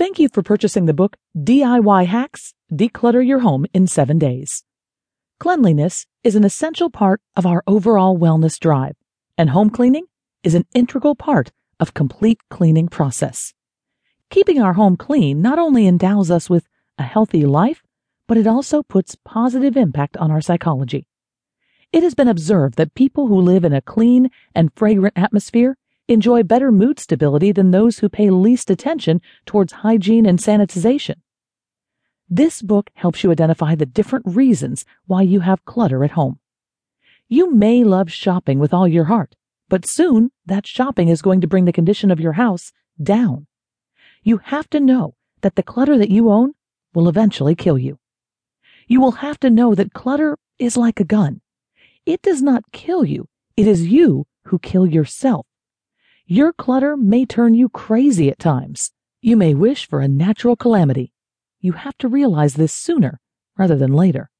Thank you for purchasing the book DIY Hacks Declutter Your Home in 7 Days. Cleanliness is an essential part of our overall wellness drive, and home cleaning is an integral part of complete cleaning process. Keeping our home clean not only endows us with a healthy life, but it also puts positive impact on our psychology. It has been observed that people who live in a clean and fragrant atmosphere enjoy better mood stability than those who pay least attention towards hygiene and sanitization. This book helps you identify the different reasons why you have clutter at home. You may love shopping with all your heart, but soon that shopping is going to bring the condition of your house down. You have to know that the clutter that you own will eventually kill you. You will have to know that clutter is like a gun. It does not kill you. It is you who kill yourself. Your clutter may turn you crazy at times. You may wish for a natural calamity. You have to realize this sooner rather than later.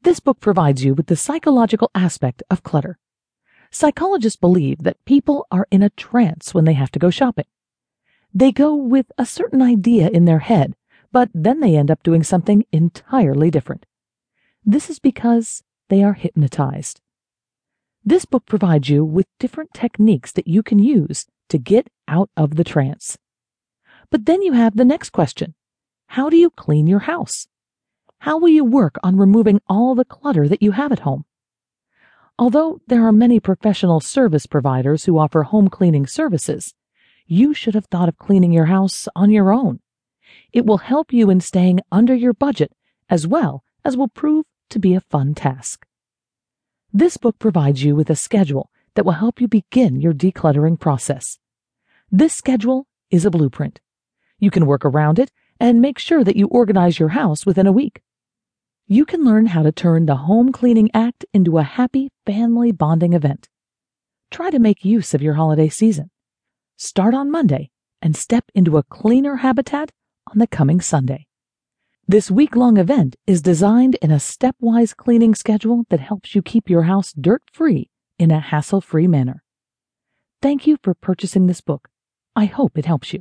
This book provides you with the psychological aspect of clutter. Psychologists believe that people are in a trance when they have to go shopping. They go with a certain idea in their head, but then they end up doing something entirely different. This is because they are hypnotized. This book provides you with different techniques that you can use to get out of the trance. But then you have the next question. How do you clean your house? How will you work on removing all the clutter that you have at home? Although there are many professional service providers who offer home cleaning services, you should have thought of cleaning your house on your own. It will help you in staying under your budget as well as will prove to be a fun task. This book provides you with a schedule that will help you begin your decluttering process. This schedule is a blueprint. You can work around it and make sure that you organize your house within a week. You can learn how to turn the home cleaning act into a happy family bonding event. Try to make use of your holiday season. Start on Monday and step into a cleaner habitat on the coming Sunday. This week long event is designed in a stepwise cleaning schedule that helps you keep your house dirt free in a hassle free manner. Thank you for purchasing this book. I hope it helps you.